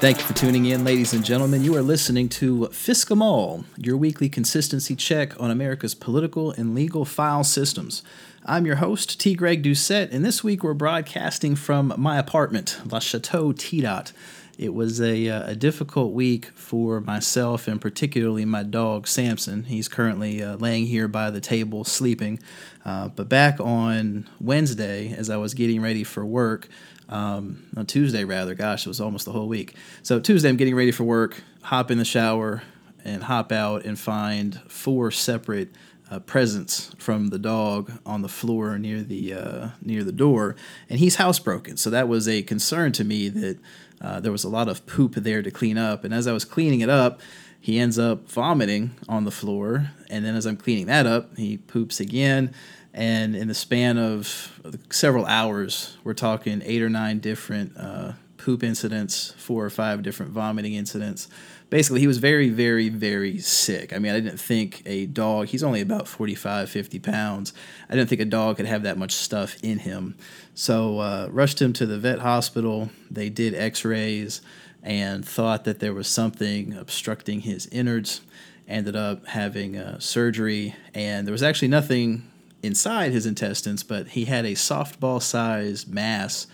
Thank you for tuning in, ladies and gentlemen. You are listening to Fiscamall, your weekly consistency check on America's political and legal file systems. I'm your host, T. Greg Doucette, and this week we're broadcasting from my apartment, La Chateau T. Dot. It was a, uh, a difficult week for myself and particularly my dog, Samson. He's currently uh, laying here by the table sleeping. Uh, but back on Wednesday, as I was getting ready for work, um, on Tuesday rather. Gosh, it was almost the whole week. So Tuesday, I'm getting ready for work. Hop in the shower and hop out and find four separate uh, presents from the dog on the floor near the uh, near the door, and he's housebroken. So that was a concern to me that uh, there was a lot of poop there to clean up. And as I was cleaning it up, he ends up vomiting on the floor, and then as I'm cleaning that up, he poops again and in the span of several hours, we're talking eight or nine different uh, poop incidents, four or five different vomiting incidents. Basically, he was very, very, very sick. I mean, I didn't think a dog, he's only about 45, 50 pounds. I didn't think a dog could have that much stuff in him. So, uh, rushed him to the vet hospital. They did x rays and thought that there was something obstructing his innards. Ended up having uh, surgery, and there was actually nothing inside his intestines, but he had a softball sized mass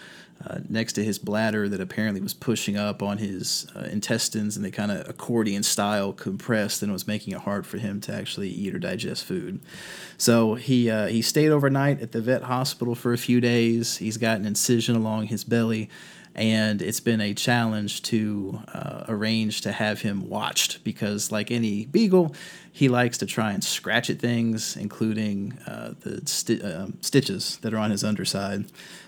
uh, next to his bladder that apparently was pushing up on his uh, intestines and they kind of accordion style compressed and was making it hard for him to actually eat or digest food. So he uh, he stayed overnight at the vet hospital for a few days. He's got an incision along his belly and it's been a challenge to uh, arrange to have him watched because, like any beagle, he likes to try and scratch at things, including uh, the sti- uh, stitches that are on his underside.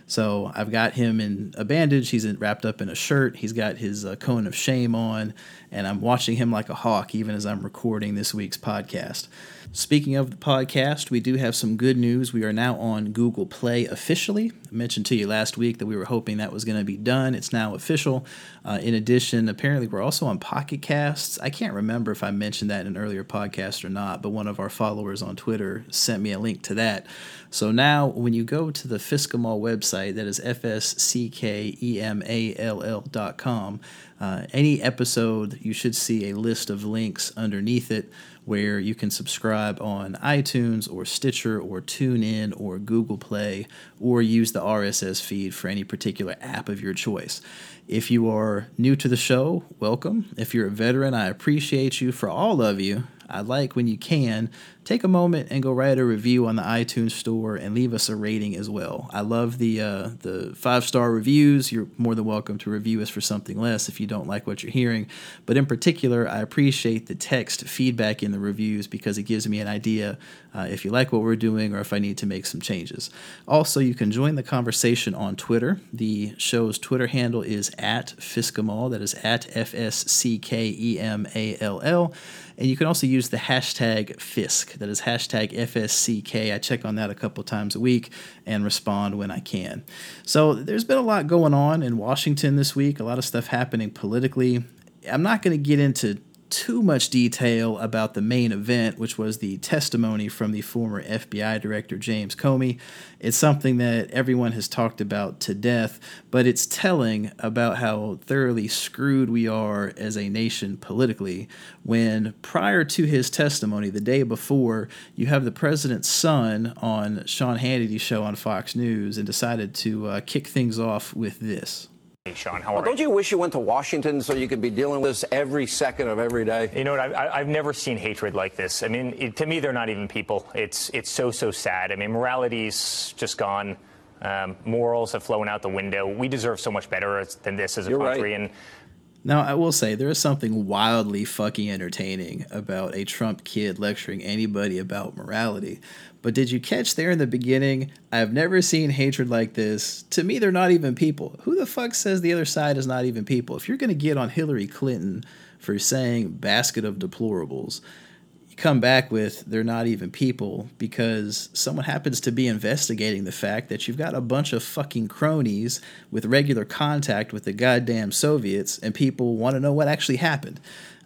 So I've got him in a bandage. He's wrapped up in a shirt. He's got his uh, cone of shame on, and I'm watching him like a hawk even as I'm recording this week's podcast. Speaking of the podcast, we do have some good news. We are now on Google Play officially. I mentioned to you last week that we were hoping that was going to be done. It's now official. Uh, in addition, apparently, we're also on Pocket Casts. I can't remember if I mentioned that in an earlier podcast or not, but one of our followers on Twitter sent me a link to that. So now, when you go to the Fiscamall website, that is fsckemall.com, uh, any episode, you should see a list of links underneath it where you can subscribe on iTunes or Stitcher or TuneIn or Google Play or use the RSS feed for any particular app of your choice. If you are new to the show, welcome. If you're a veteran, I appreciate you. For all of you, I'd like when you can take a moment and go write a review on the iTunes store and leave us a rating as well. I love the uh, the five star reviews. You're more than welcome to review us for something less if you don't like what you're hearing. But in particular, I appreciate the text feedback in the reviews because it gives me an idea uh, if you like what we're doing or if I need to make some changes. Also, you can join the conversation on Twitter. The show's Twitter handle is at Fiscamall. That is at F S C K E M A L L. And you can also use the hashtag FISC. That is hashtag FSCK. I check on that a couple times a week and respond when I can. So there's been a lot going on in Washington this week, a lot of stuff happening politically. I'm not going to get into too much detail about the main event, which was the testimony from the former FBI Director James Comey. It's something that everyone has talked about to death, but it's telling about how thoroughly screwed we are as a nation politically when prior to his testimony, the day before, you have the president's son on Sean Hannity's show on Fox News and decided to uh, kick things off with this. Hey, Sean, how are well, don't you wish you went to Washington so you could be dealing with this every second of every day? You know what? I, have never seen hatred like this. I mean, it, to me, they're not even people. It's it's so so sad. I mean, morality's just gone. Um, morals have flown out the window. We deserve so much better than this as a You're country. Right. And now, I will say there is something wildly fucking entertaining about a Trump kid lecturing anybody about morality. But did you catch there in the beginning? I've never seen hatred like this. To me, they're not even people. Who the fuck says the other side is not even people? If you're going to get on Hillary Clinton for saying basket of deplorables, come back with they're not even people because someone happens to be investigating the fact that you've got a bunch of fucking cronies with regular contact with the goddamn Soviets and people want to know what actually happened.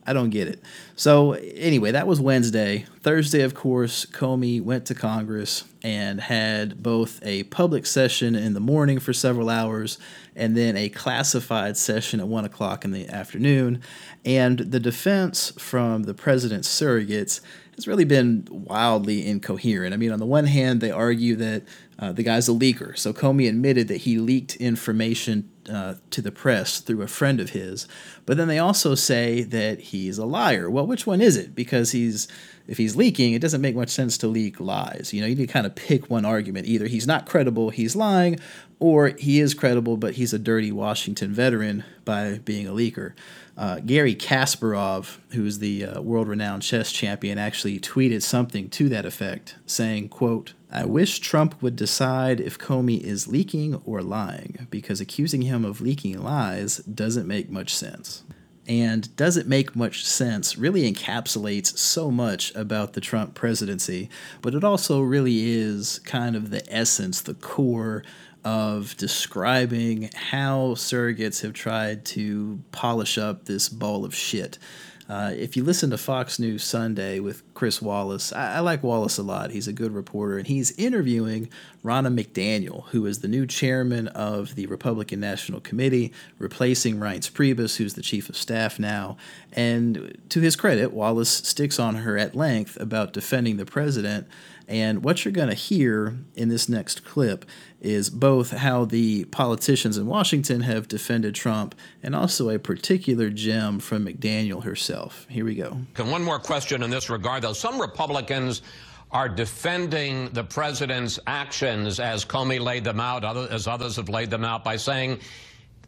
I don't get it. So, anyway, that was Wednesday. Thursday, of course, Comey went to Congress and had both a public session in the morning for several hours and then a classified session at one o'clock in the afternoon. And the defense from the president's surrogates has really been wildly incoherent. I mean, on the one hand, they argue that uh, the guy's a leaker. So Comey admitted that he leaked information uh, to the press through a friend of his. But then they also say that he's a liar. Well, which one is it? Because he's if he's leaking, it doesn't make much sense to leak lies. You know, you need to kind of pick one argument. Either he's not credible, he's lying, or he is credible, but he's a dirty Washington veteran by being a leaker. Uh, Garry Kasparov, who's the uh, world-renowned chess champion, actually tweeted something to that effect, saying, quote, I wish Trump would decide if Comey is leaking or lying, because accusing him of leaking lies doesn't make much sense. And doesn't make much sense really encapsulates so much about the Trump presidency, but it also really is kind of the essence, the core of describing how surrogates have tried to polish up this ball of shit. Uh, if you listen to Fox News Sunday with Chris Wallace, I, I, like Wallace a lot. He's a good reporter, and he's interviewing Ronna McDaniel, who is the new chairman of the Republican National Committee, replacing Reince Priebus, who's the chief of staff now. And to his credit, Wallace sticks on her at length about defending the president. And what you're going to hear in this next clip is both how the politicians in Washington have defended Trump and also a particular gem from McDaniel herself. Here we go. And one more question in this regard, though. Some Republicans are defending the president's actions as Comey laid them out, as others have laid them out, by saying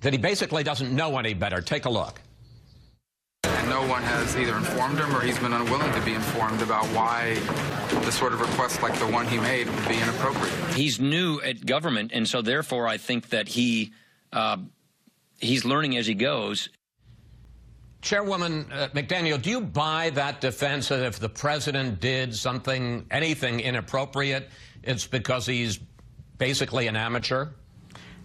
that he basically doesn't know any better. Take a look no one has either informed him or he's been unwilling to be informed about why the sort of request like the one he made would be inappropriate. He's new at government, and so therefore I think that he uh, he's learning as he goes. Chairwoman uh, McDaniel, do you buy that defense that if the president did something, anything inappropriate, it's because he's basically an amateur?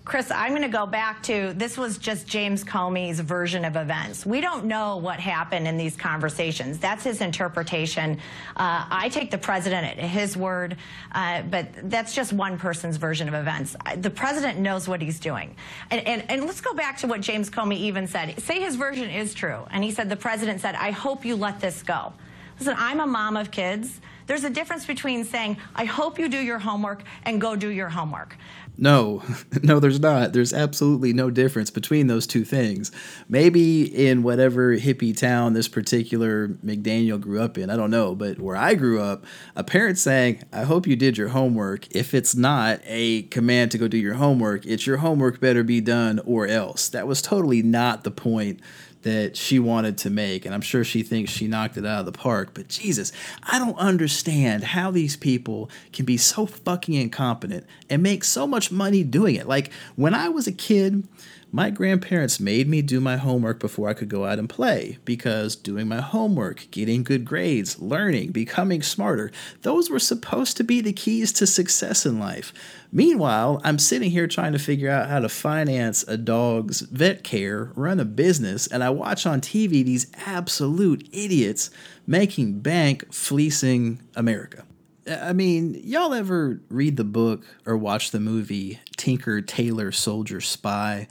Chris, I'm going to go back to this was just James Comey's version of events. We don't know what happened in these conversations. That's his interpretation. Uh, I take the president at his word, uh, but that's just one person's version of events. The president knows what he's doing. And, and, and let's go back to what James Comey even said. Say his version is true. And he said, the president said, I hope you let this go. Listen, I'm a mom of kids. There's a difference between saying, I hope you do your homework and go do your homework. No, no, there's not. There's absolutely no difference between those two things. Maybe in whatever hippie town this particular McDaniel grew up in, I don't know, but where I grew up, a parent saying, I hope you did your homework. If it's not a command to go do your homework, it's your homework better be done or else. That was totally not the point that she wanted to make. And I'm sure she thinks she knocked it out of the park. But Jesus, I don't understand how these people can be so fucking incompetent and make so much money doing it. Like when I was a kid, my grandparents made me do my homework before I could go out and play because doing my homework, getting good grades, learning, becoming smarter, those were supposed to be the keys to success in life. Meanwhile, I'm sitting here trying to figure out how to finance a dog's vet care, run a business, and I watch on TV these absolute idiots making bank fleecing America. I mean, y'all ever read the book or watch the movie Tinker Tailor Soldier Spy?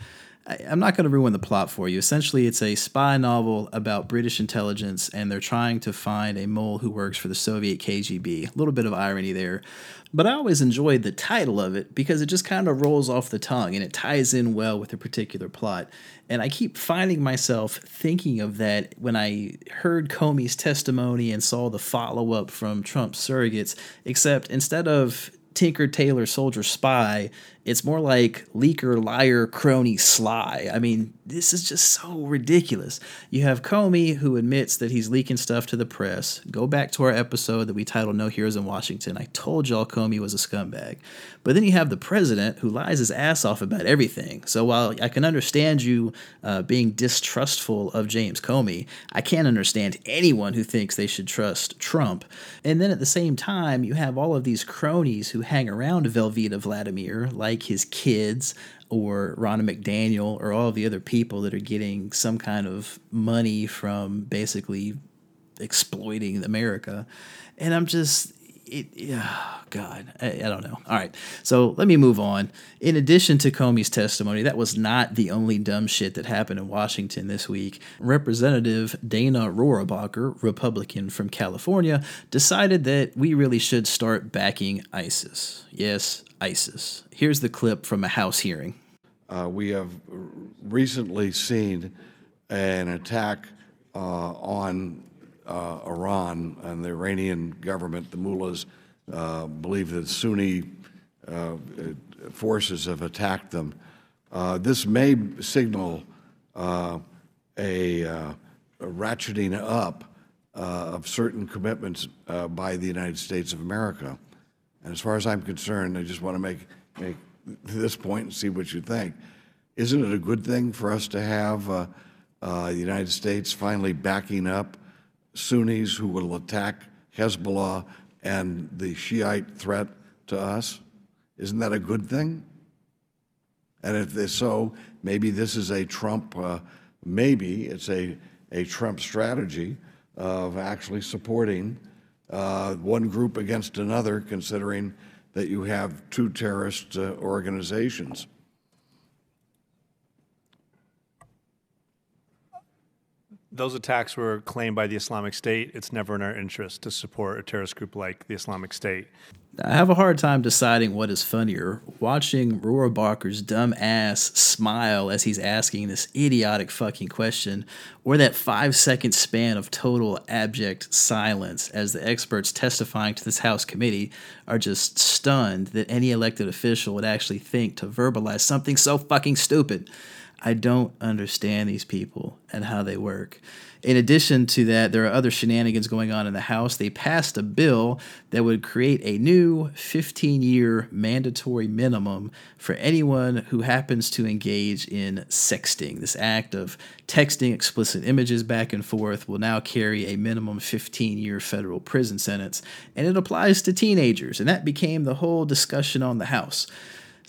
I'm not going to ruin the plot for you. Essentially, it's a spy novel about British intelligence, and they're trying to find a mole who works for the Soviet KGB. A little bit of irony there. But I always enjoyed the title of it because it just kind of rolls off the tongue and it ties in well with a particular plot. And I keep finding myself thinking of that when I heard Comey's testimony and saw the follow up from Trump's surrogates, except instead of Tinker Tailor Soldier Spy, It's more like leaker, liar, crony, sly. I mean, this is just so ridiculous. You have Comey, who admits that he's leaking stuff to the press. Go back to our episode that we titled No Heroes in Washington. I told y'all Comey was a scumbag. But then you have the president who lies his ass off about everything. So while I can understand you uh, being distrustful of James Comey, I can't understand anyone who thinks they should trust Trump. And then at the same time, you have all of these cronies who hang around Velveeta Vladimir, like his kids, or Ronna McDaniel or all the other people that are getting some kind of money from basically exploiting America. And I'm just, it, yeah, God, I, I, don't know. All right, so let me move on. In addition to Comey's testimony, that was not the only dumb shit that happened in Washington this week. Representative Dana Rohrabacher, Republican from California, decided that we really should start backing ISIS. Yes, ISIS. Here's the clip from a House hearing. Uh, we have recently seen an attack uh, on uh, Iran and the Iranian government. The mullahs uh, believe that Sunni uh, forces have attacked them. Uh, this may signal a, a, ratcheting up of certain commitments by the United States of America. And as far as I'm concerned, I just want to make, make this point and see what you think. Isn't it a good thing for us to have uh, uh, the United States finally backing up Sunnis who will attack Hezbollah and the Shiite threat to us? Isn't that a good thing? And if so, maybe this is a Trump, uh, maybe it's a, a Trump strategy of actually supporting uh, one group against another, considering that you have two terrorist uh, organizations. Those attacks were claimed by the Islamic State. It's never in our interest to support a terrorist group like the Islamic State. I have a hard time deciding what is funnier watching Rohrabacher's dumb ass smile as he's asking this idiotic fucking question, or that five second span of total abject silence as the experts testifying to this House committee are just stunned that any elected official would actually think to verbalize something so fucking stupid. I don't understand these people and how they work. In addition to that, there are other shenanigans going on in the House. They passed a bill that would create a new 15 year mandatory minimum for anyone who happens to engage in sexting. This act of texting explicit images back and forth will now carry a minimum 15 year federal prison sentence, and it applies to teenagers. And that became the whole discussion on the House.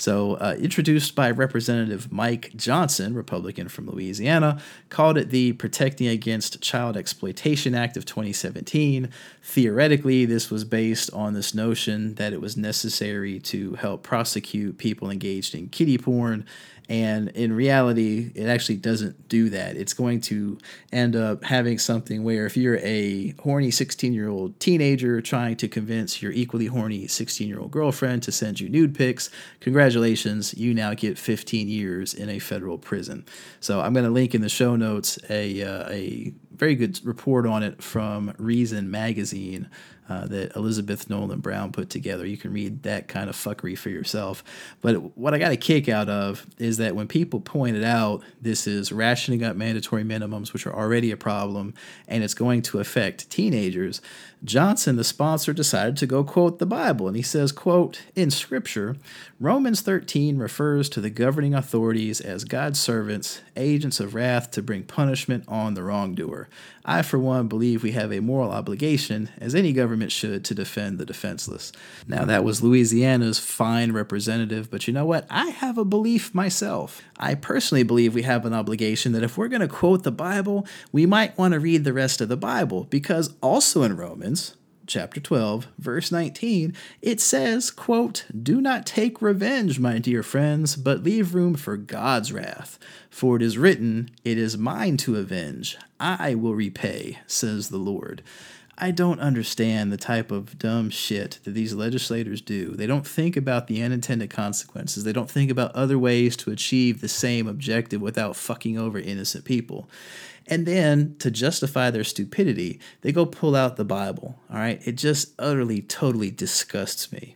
So, uh, introduced by Representative Mike Johnson, Republican from Louisiana, called it the Protecting Against Child Exploitation Act of 2017. Theoretically, this was based on this notion that it was necessary to help prosecute people engaged in kiddie porn and in reality, it actually doesn't do that. It's going to end up having something where if you're a horny 16 year old teenager trying to convince your equally horny 16 year old girlfriend to send you nude pics, congratulations, you now get 15 years in a federal prison. So I'm going to link in the show notes a, uh, a very good report on it from Reason Magazine uh, that Elizabeth Nolan Brown put together. You can read that kind of fuckery for yourself. But what I got a kick out of is that when people pointed out this is rationing up mandatory minimums, which are already a problem, and it's going to affect teenagers, Johnson, the sponsor, decided to go quote the Bible. And he says, quote, in Scripture, Romans 13 refers to the governing authorities as God's servants, agents of wrath to bring punishment on the wrongdoer. I, for one, believe we have a moral obligation, as any government should, to defend the defenseless. Now, that was Louisiana's fine representative, but you know what? I have a belief myself. I personally believe we have an obligation that if we're going to quote the Bible, we might want to read the rest of the Bible, because also in Romans, chapter 12 verse 19 it says quote do not take revenge my dear friends but leave room for god's wrath for it is written it is mine to avenge i will repay says the lord I don't understand the type of dumb shit that these legislators do. They don't think about the unintended consequences. They don't think about other ways to achieve the same objective without fucking over innocent people. And then to justify their stupidity, they go pull out the Bible. All right. It just utterly, totally disgusts me.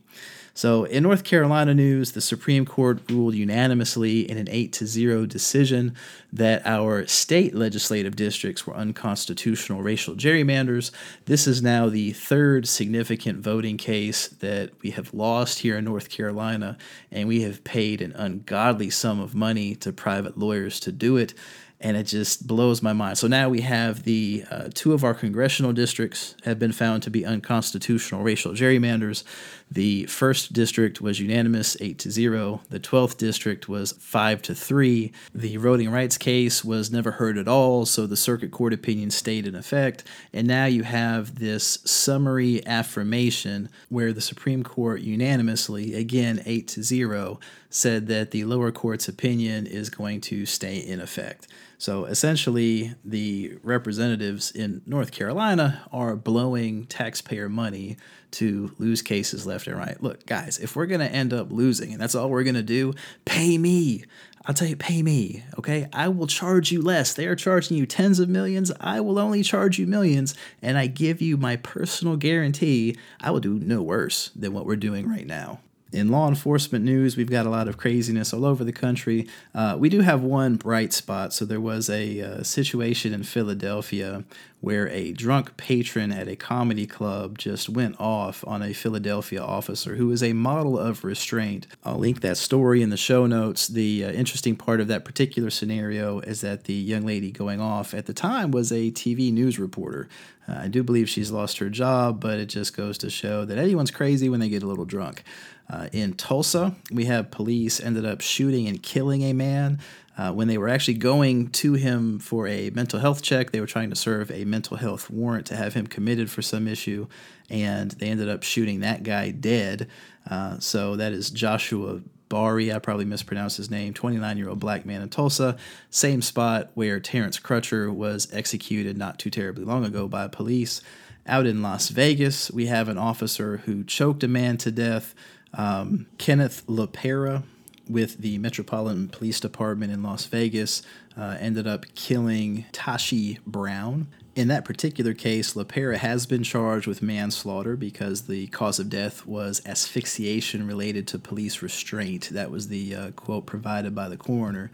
So, in North Carolina news, the Supreme Court ruled unanimously in an 8 to 0 decision that our state legislative districts were unconstitutional racial gerrymanders. This is now the third significant voting case that we have lost here in North Carolina, and we have paid an ungodly sum of money to private lawyers to do it and it just blows my mind. So now we have the uh, two of our congressional districts have been found to be unconstitutional racial gerrymanders. The first district was unanimous, eight to zero. The twelfth district was five to three. The voting rights case was never heard at all, so the circuit court opinion stayed in effect. And now you have this summary affirmation where the Supreme Court unanimously, again eight to zero, said that the lower court's opinion is going to stay in effect. So essentially, the representatives in North Carolina are blowing taxpayer money to lose cases left and right. Look, guys, if we're going to end up losing and that's all we're going to do, pay me. I'll tell you, pay me, okay? I will charge you less. They are charging you tens of millions. I will only charge you millions. And I give you my personal guarantee I will do no worse than what we're doing right now in law enforcement news, we've got a lot of craziness all over the country. Uh, we do have one bright spot. So there was a uh, situation in Philadelphia where a drunk patron at a comedy club just went off on a Philadelphia officer who is a model of restraint. I'll link that story in the show notes. The uh, interesting part of that particular scenario is that the young lady going off at the time was a TV news reporter. Uh, I do believe she's lost her job, but it just goes to show that anyone's crazy when they get a little drunk. Uh, in Tulsa, we have police ended up shooting and killing a man. Uh, when they were actually going to him for a mental health check, they were trying to serve a mental health warrant to have him committed for some issue, and they ended up shooting that guy dead. Uh, so that is Joshua Barre, I probably mispronounced his name, 29 year old black man in Tulsa, same spot where Terrence Crutcher was executed not too terribly long ago by police. Out in Las Vegas, we have an officer who choked a man to death um, Kenneth Lopera with the Metropolitan Police Department in Las Vegas uh, ended up killing Tashii Brown. In that particular case, Lopera has been charged with manslaughter because the cause of death was asphyxiation related to police restraint. That was the uh, quote provided by the coroner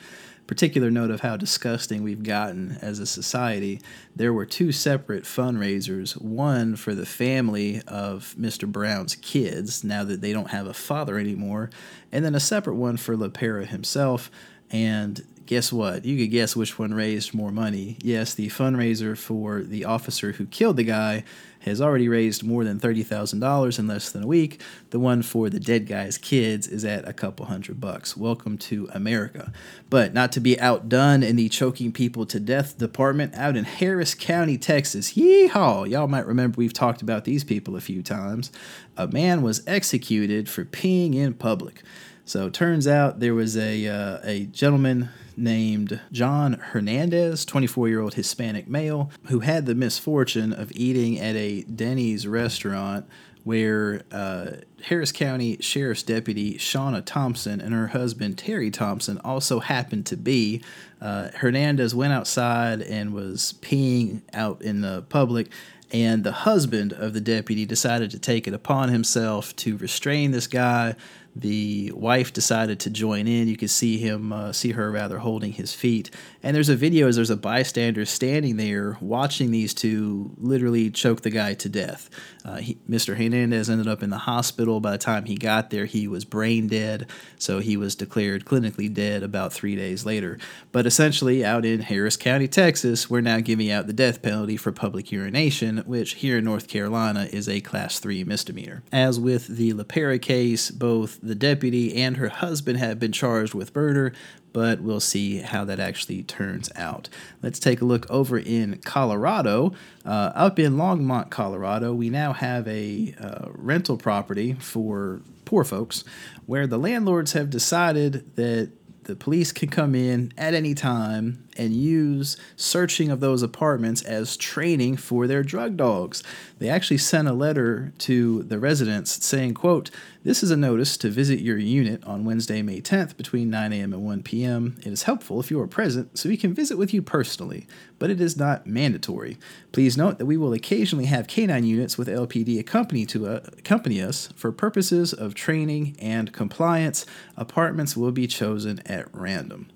particular note of how disgusting we've gotten as a society, there were two separate fundraisers one for the family of Mr. Brown's kids, now that they don't have a father anymore, and then a separate one for Lopera himself. And guess what? You could guess which one raised more money. Yes, the fundraiser for the officer who killed the guy has already raised more than $30,000 in less than a week. The one for the dead guy's kids is at a couple hundred bucks. Welcome to America. But not to be outdone in the choking people to death department out in Harris County, Texas. Yeehaw! Y'all might remember we've talked about these people a few times. A man was executed for peeing in public. So it turns out there was a uh, a gentleman named John Hernandez, 24 year old Hispanic male, who had the misfortune of eating at a Denny's restaurant where uh, Harris County Sheriff's Deputy Chauna Thompson and her husband Terry Thompson also happened to be. Uh, Hernandez went outside and was peeing out in the public. And the husband of the deputy decided to take it upon himself to restrain this guy, the wife decided to join in. You could see him, uh, see her rather, holding his feet. And there's a video as there's a bystander standing there watching these two literally choke the guy to death. Uh, he, Mr. Hernandez ended up in the hospital. By the time he got there, he was brain dead, so he was declared clinically dead about three days later. But essentially, out in Harris County, Texas, we're now giving out the death penalty for public urination, which here in North Carolina is a class three misdemeanor. As with the Lopera case, both the deputy and her husband have been charged with murder, but we'll see how that actually turns out. Let's take a look over in Colorado. Uh, up in Longmont, Colorado, we now have a uh, rental property for poor folks where the landlords have decided that the police can come in at any time and use searching of those apartments as training for their drug dogs. They actually sent a letter to the residents saying, quote, This is a notice to visit your unit on Wednesday, May 10th between 9 a.m. and 1 p.m. It is helpful if you are present so we can visit with you personally, but it is not mandatory. Please note that we will occasionally have canine units with LPD accompany to uh, accompany us for purposes of training and compliance. Apartments will be chosen at random.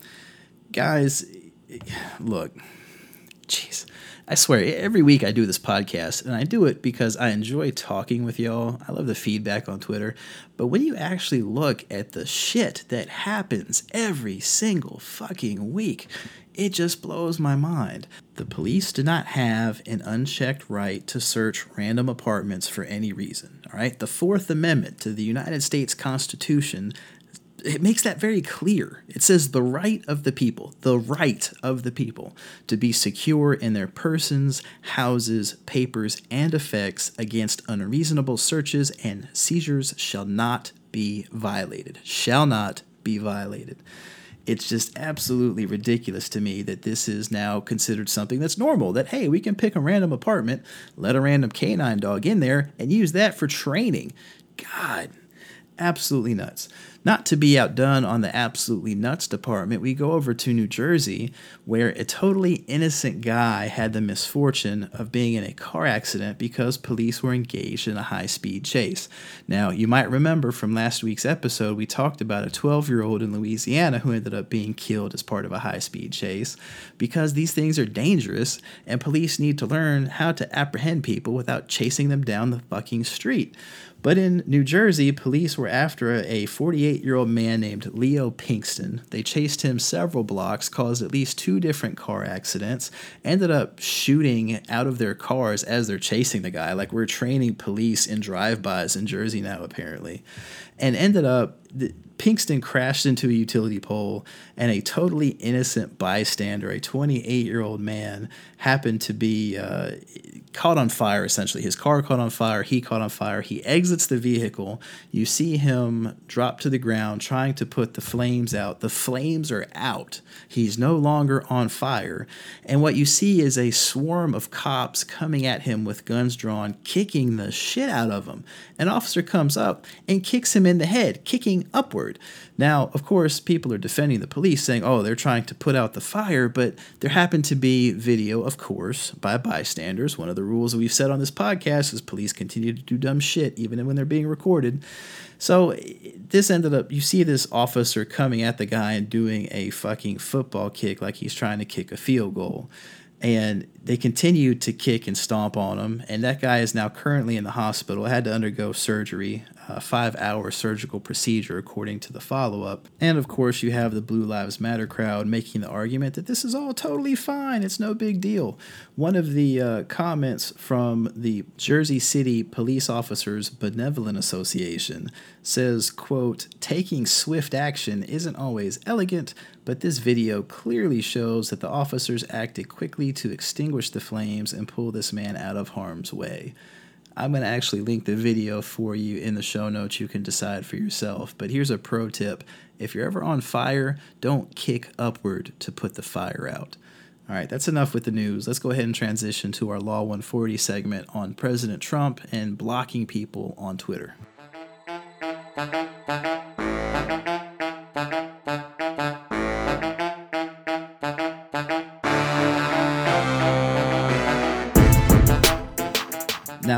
Guys, look, jeez. I swear, every week I do this podcast, and I do it because I enjoy talking with y'all. I love the feedback on Twitter. But when you actually look at the shit that happens every single fucking week, it just blows my mind. The police do not have an unchecked right to search random apartments for any reason. All right? The Fourth Amendment to the United States Constitution it makes that very clear. It says the right of the people, the right of the people to be secure in their persons, houses, papers, and effects against unreasonable searches and seizures shall not be violated. Shall not be violated. It's just absolutely ridiculous to me that this is now considered something that's normal. That, hey, we can pick a random apartment, let a random canine dog in there, and use that for training. God, absolutely nuts. Not to be outdone on the absolutely nuts department, we go over to New Jersey, where a totally innocent guy had the misfortune of being in a car accident because police were engaged in a high speed chase. Now, you might remember from last week's episode, we talked about a 12 year old in Louisiana who ended up being killed as part of a high speed chase because these things are dangerous and police need to learn how to apprehend people without chasing them down the fucking street. But in New Jersey, police were after a 48 year old man named Leo Pinkston. They chased him several blocks, caused at least two different car accidents, ended up shooting out of their cars as they're chasing the guy. Like we're training police in drive bys in Jersey now, apparently. And ended up, Pinkston crashed into a utility pole, and a totally innocent bystander, a 28 year old man, happened to be uh, caught on fire essentially. His car caught on fire, he caught on fire. He exits the vehicle. You see him drop to the ground trying to put the flames out. The flames are out. He's no longer on fire. And what you see is a swarm of cops coming at him with guns drawn, kicking the shit out of him. An officer comes up and kicks him in the head, kicking upward. Now, of course, people are defending the police saying, oh, they're trying to put out the fire, but there happened to be video, of course, by bystanders. One of the rules we've said on this podcast is police continue to do dumb shit even when they're being recorded. So this ended up, you see this officer coming at the guy and doing a fucking football kick like he's trying to kick a field goal and they continued to kick and stomp on him. And that guy is now currently in the hospital. Had to undergo surgery, a five-hour surgical procedure, according to the follow-up. And of course, you have the Blue Lives Matter crowd making the argument that this is all totally fine. It's no big deal. One of the uh, comments from the Jersey City Police Officers Benevolent Association says, "quote Taking swift action isn't always elegant." But this video clearly shows that the officers acted quickly to extinguish the flames and pull this man out of harm's way. I'm going to actually link the video for you in the show notes. You can decide for yourself. But here's a pro tip if you're ever on fire, don't kick upward to put the fire out. All right, that's enough with the news. Let's go ahead and transition to our Law 140 segment on President Trump and blocking people on Twitter.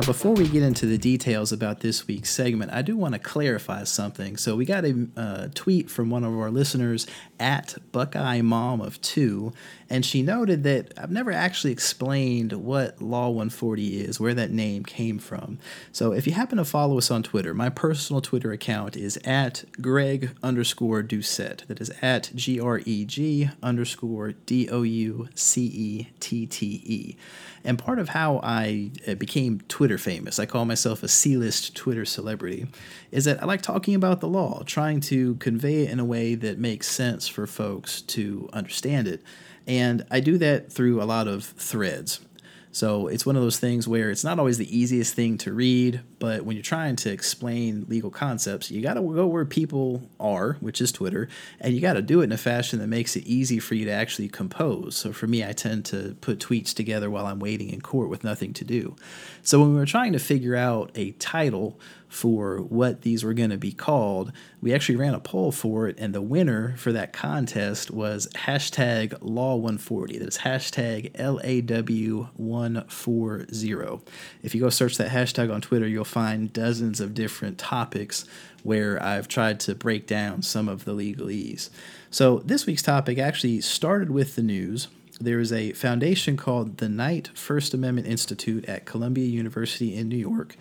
Before we get into the details about this week's segment, I do want to clarify something. So, we got a uh, tweet from one of our listeners at Buckeye Mom of Two, and she noted that I've never actually explained what Law 140 is, where that name came from. So, if you happen to follow us on Twitter, my personal Twitter account is at Greg underscore Doucette. That is at G R E G underscore D O U C E T T E. And part of how I uh, became Twitter famous, I call myself a C list Twitter celebrity, is that I like talking about the law, trying to convey it in a way that makes sense for folks to understand it. And I do that through a lot of threads. So it's one of those things where it's not always the easiest thing to read, but when you're trying to explain legal concepts, you got to go where people are, which is Twitter, and you got to do it in a fashion that makes it easy for you to actually compose. So for me, I tend to put tweets together while I'm waiting in court with nothing to do. So when we were trying to figure out a title for what these were going to be called, we actually ran a poll for it, and the winner for that contest was hashtag Law140. That's hashtag LAW140. If you go search that hashtag on Twitter, you'll find dozens of different topics where I've tried to break down some of the legalese. So this week's topic actually started with the news there is a foundation called the Knight First Amendment Institute at Columbia University in New York,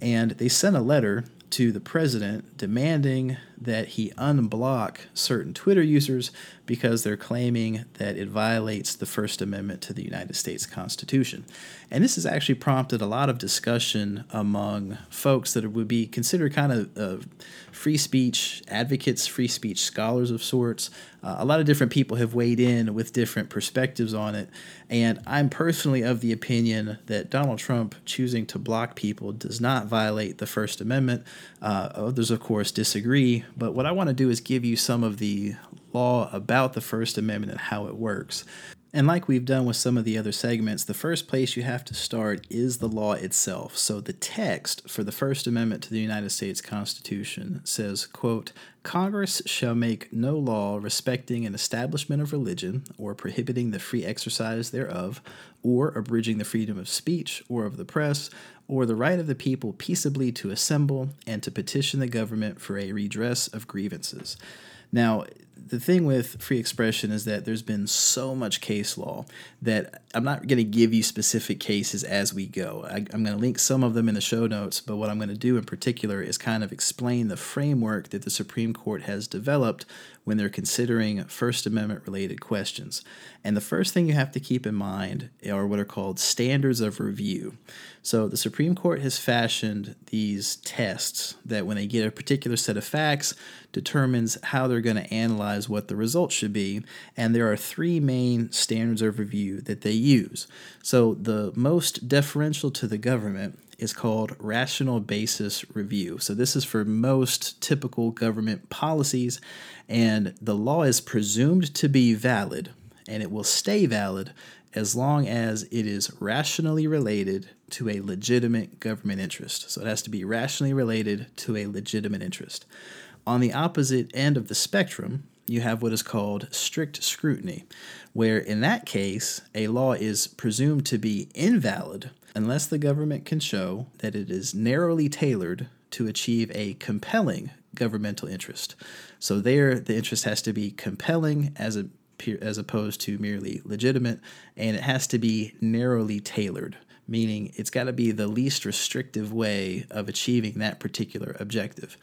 and they sent a letter to the president demanding that he unblock certain Twitter users because they're claiming that it violates the First Amendment to the United States Constitution. And this has actually prompted a lot of discussion among folks that would be considered kind of uh, free speech advocates, free speech scholars of sorts. Uh, a lot of different people have weighed in with different perspectives on it. And I'm personally of the opinion that Donald Trump choosing to block people does not violate the First Amendment. Uh, others, of course, disagree. But what I want to do is give you some of the law about the First Amendment and how it works. And like we've done with some of the other segments, the first place you have to start is the law itself. So the text for the First Amendment to the United States Constitution says, quote, Congress shall make no law respecting an establishment of religion or prohibiting the free exercise thereof or abridging the freedom of speech or of the press or the right of the people peaceably to assemble and to petition the government for a redress of grievances. Now, the thing with free expression is that there's been so much case law that I'm not going to give you specific cases as we go. I, am going to link some of them in the show notes, but what I'm going to do in particular is kind of explain the framework that the Supreme Court has developed when they're considering First Amendment related questions. And the first thing you have to keep in mind are what are called standards of review. So the Supreme Court has fashioned these tests that, when they get a particular set of facts, determines how they're going to analyze what the results should be. And there are three main standards of review that they use. So the most deferential to the government is called rational basis review. So this is for most typical government policies, and the law is presumed to be valid, and it will stay valid as long as it is rationally related to a legitimate government interest. So it has to be rationally related to a legitimate interest. On the opposite end of the spectrum, you have what is called strict scrutiny, where in that case, a law is presumed to be invalid unless the government can show that it is narrowly tailored to achieve a compelling governmental interest. So there, the interest has to be compelling as a as opposed to merely legitimate, and it has to be narrowly tailored, meaning it's got to be the least restrictive way of achieving that particular objective.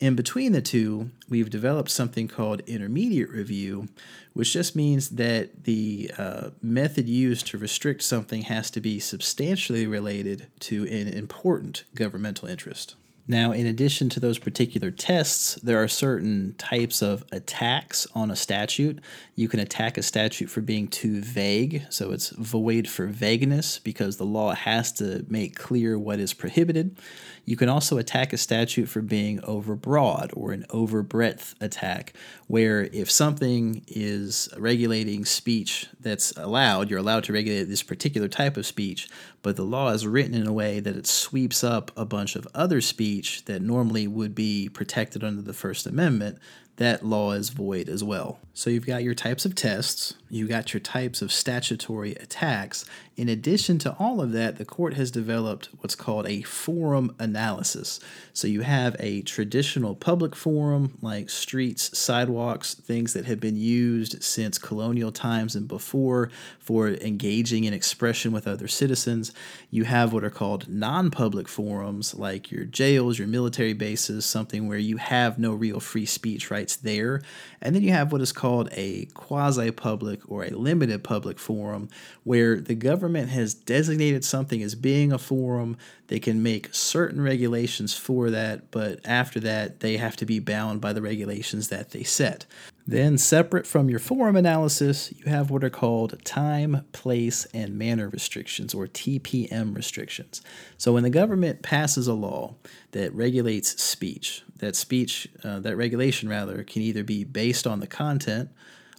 In between the two, we've developed something called intermediate review, which just means that the uh, method used to restrict something has to be substantially related to an important governmental interest. Now, in addition to those particular tests, there are certain types of attacks on a statute. You can attack a statute for being too vague, so it's void for vagueness because the law has to make clear what is prohibited. You can also attack a statute for being overbroad or an overbreadth attack, where if something is regulating speech that's allowed, you're allowed to regulate this particular type of speech, but the law is written in a way that it sweeps up a bunch of other speech that normally would be protected under the First Amendment, that law is void as well. So you've got your types of tests, you've got your types of statutory attacks. In addition to all of that, the court has developed what's called a forum analysis. So you have a traditional public forum like streets, sidewalks, things that have been used since colonial times and before for engaging in expression with other citizens. You have what are called non public forums like your jails, your military bases, something where you have no real free speech rights there. And then you have what is called a quasi public or a limited public forum where the government has designated something as being a forum, they can make certain regulations for that, but after that, they have to be bound by the regulations that they set. Then, separate from your forum analysis, you have what are called time, place, and manner restrictions, or TPM restrictions. So, when the government passes a law that regulates speech, that speech, uh, that regulation rather, can either be based on the content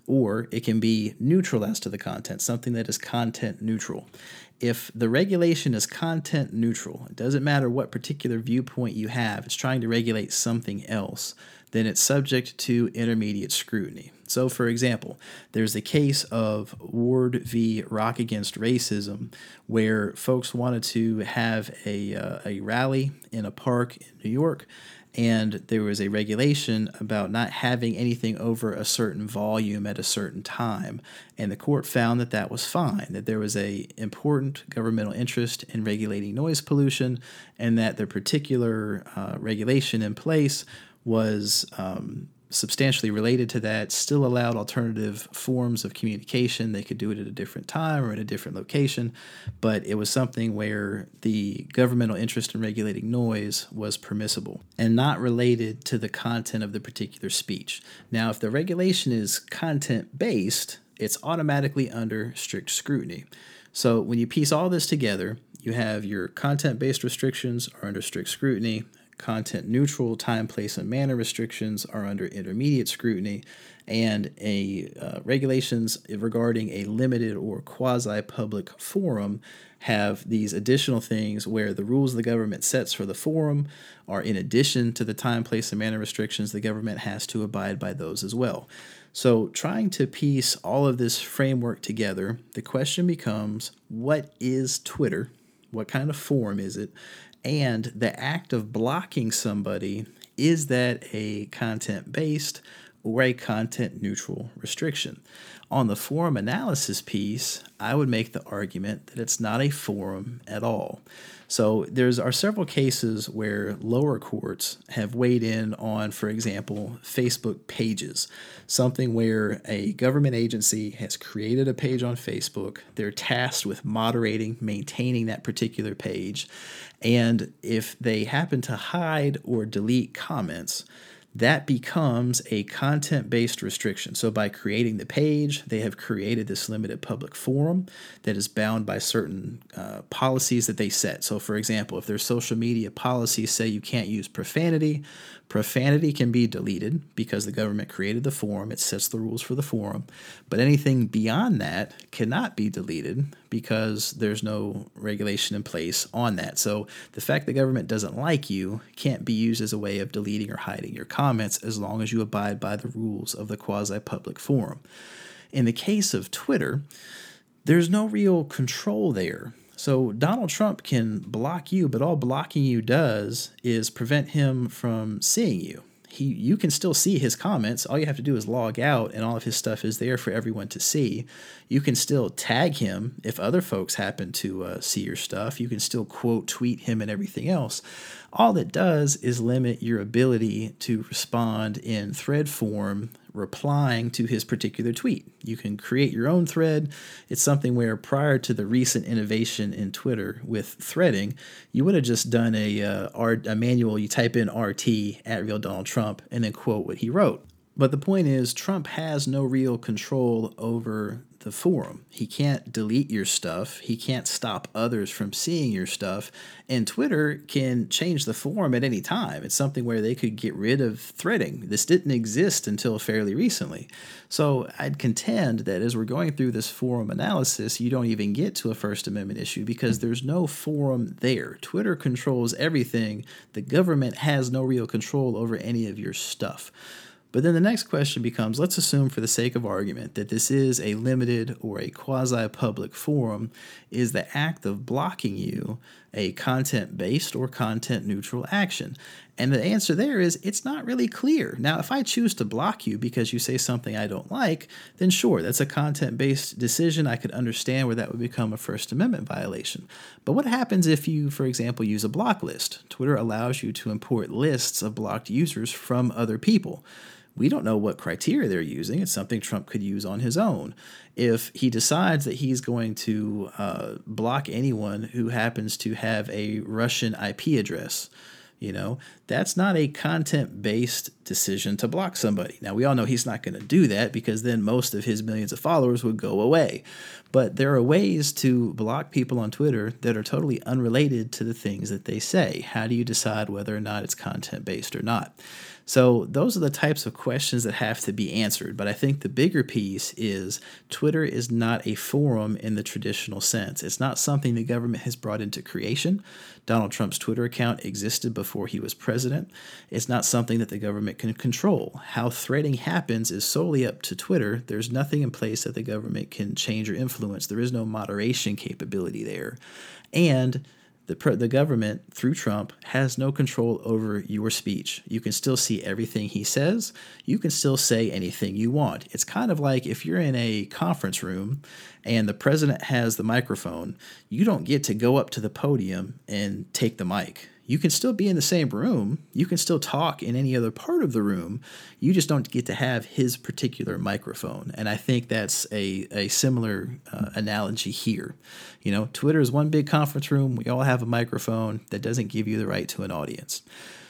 or it can be neutral as to the content, something that is content neutral. If the regulation is content neutral, it doesn't matter what particular viewpoint you have, it's trying to regulate something else then it's subject to intermediate scrutiny. So, for example, there's the case of Ward v. Rock Against Racism, where folks wanted to have a, uh, a rally in a park in New York, and there was a regulation about not having anything over a certain volume at a certain time. And the court found that that was fine that there was a important governmental interest in regulating noise pollution and that the particular uh, regulation in place was um, substantially related to that, still allowed alternative forms of communication. They could do it at a different time or at a different location, but it was something where the governmental interest in regulating noise was permissible and not related to the content of the particular speech. Now, if the regulation is content based, it's automatically under strict scrutiny. So when you piece all this together, you have your content based restrictions are under strict scrutiny, content neutral time, place, and manner restrictions are under intermediate scrutiny, and a uh, regulations regarding a limited or quasi public forum have these additional things where the rules the government sets for the forum are in addition to the time, place, and manner restrictions, the government has to abide by those as well. So, trying to piece all of this framework together, the question becomes what is Twitter? What kind of forum is it? And the act of blocking somebody is that a content based or a content neutral restriction? On the forum analysis piece, I would make the argument that it's not a forum at all. So there's are several cases where lower courts have weighed in on, for example, Facebook pages, something where a government agency has created a page on Facebook. They're tasked with moderating, maintaining that particular page, and if they happen to hide or delete comments, that becomes a content based restriction. So, by creating the page, they have created this limited public forum that is bound by certain uh, policies that they set. So, for example, if their social media policies say you can't use profanity, profanity can be deleted because the government created the forum, it sets the rules for the forum. But anything beyond that cannot be deleted because there's no regulation in place on that. So the fact the government doesn't like you can't be used as a way of deleting or hiding your comments as long as you abide by the rules of the quasi public forum. In the case of Twitter, there's no real control there. So Donald Trump can block you, but all blocking you does is prevent him from seeing you he you can still see his comments. All you have to do is log out and all of his stuff is there for everyone to see. You can still tag him if other folks happen to uh, see your stuff. You can still quote tweet him and everything else. All it does is limit your ability to respond in thread form replying to his particular tweet. You can create your own thread. It's something where prior to the recent innovation in Twitter with threading, you would have just done a, uh, R, a manual. You type in RT at real Donald Trump and then quote what he wrote. But the point is, Trump has no real control over the forum. He can't delete your stuff. He can't stop others from seeing your stuff. And Twitter can change the forum at any time. It's something where they could get rid of threading. This didn't exist until fairly recently. So I'd contend that as we're going through this forum analysis, you don't even get to a First Amendment issue because there's no forum there. Twitter controls everything. The government has no real control over any of your stuff. But then the next question becomes let's assume, for the sake of argument, that this is a limited or a quasi public forum. Is the act of blocking you a content based or content neutral action? And the answer there is it's not really clear. Now, if I choose to block you because you say something I don't like, then sure, that's a content based decision. I could understand where that would become a First Amendment violation. But what happens if you, for example, use a block list? Twitter allows you to import lists of blocked users from other people We don't know what criteria they're using. It's something Trump could use on his own. If he decides that he's going to uh, block anyone who happens to have a Russian IP address, you know, that's not a content based decision to block somebody. Now, we all know he's not going to do that because then most of his millions of followers would go away. But there are ways to block people on Twitter that are totally unrelated to the things that they say. How do you decide whether or not it's content based or not? So, those are the types of questions that have to be answered. But I think the bigger piece is Twitter is not a forum in the traditional sense. It's not something the government has brought into creation. Donald Trump's Twitter account existed before he was president. It's not something that the government can control. How threading happens is solely up to Twitter. There's nothing in place that the government can change or influence, there is no moderation capability there. And the, the government, through Trump, has no control over your speech. You can still see everything he says. You can still say anything you want. It's kind of like if you're in a conference room and the president has the microphone, you don't get to go up to the podium and take the mic you can still be in the same room. You can still talk in any other part of the room. You just don't get to have his particular microphone. And I think that's a, a similar uh, analogy here. You know, Twitter is one big conference room. We all have a microphone that doesn't give you the right to an audience.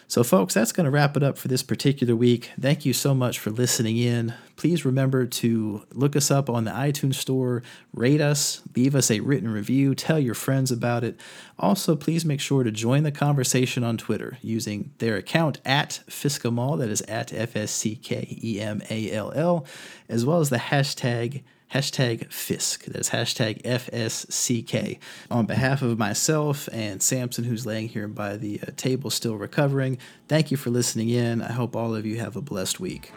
So, folks, that's going to wrap it up for this particular week. Thank you so much for listening in. Please remember to look us up on the iTunes Store, rate us, leave us a written review, tell your friends about it. Also, please make sure to join the conversation on Twitter using their account at fsckemall, that is at F S C K E M A L L, as well as the hashtag hashtag fsck. That's hashtag FSCK. On behalf of myself and Samson, who's laying here by the uh, table still recovering, thank you for listening in. I hope all of you have a blessed week.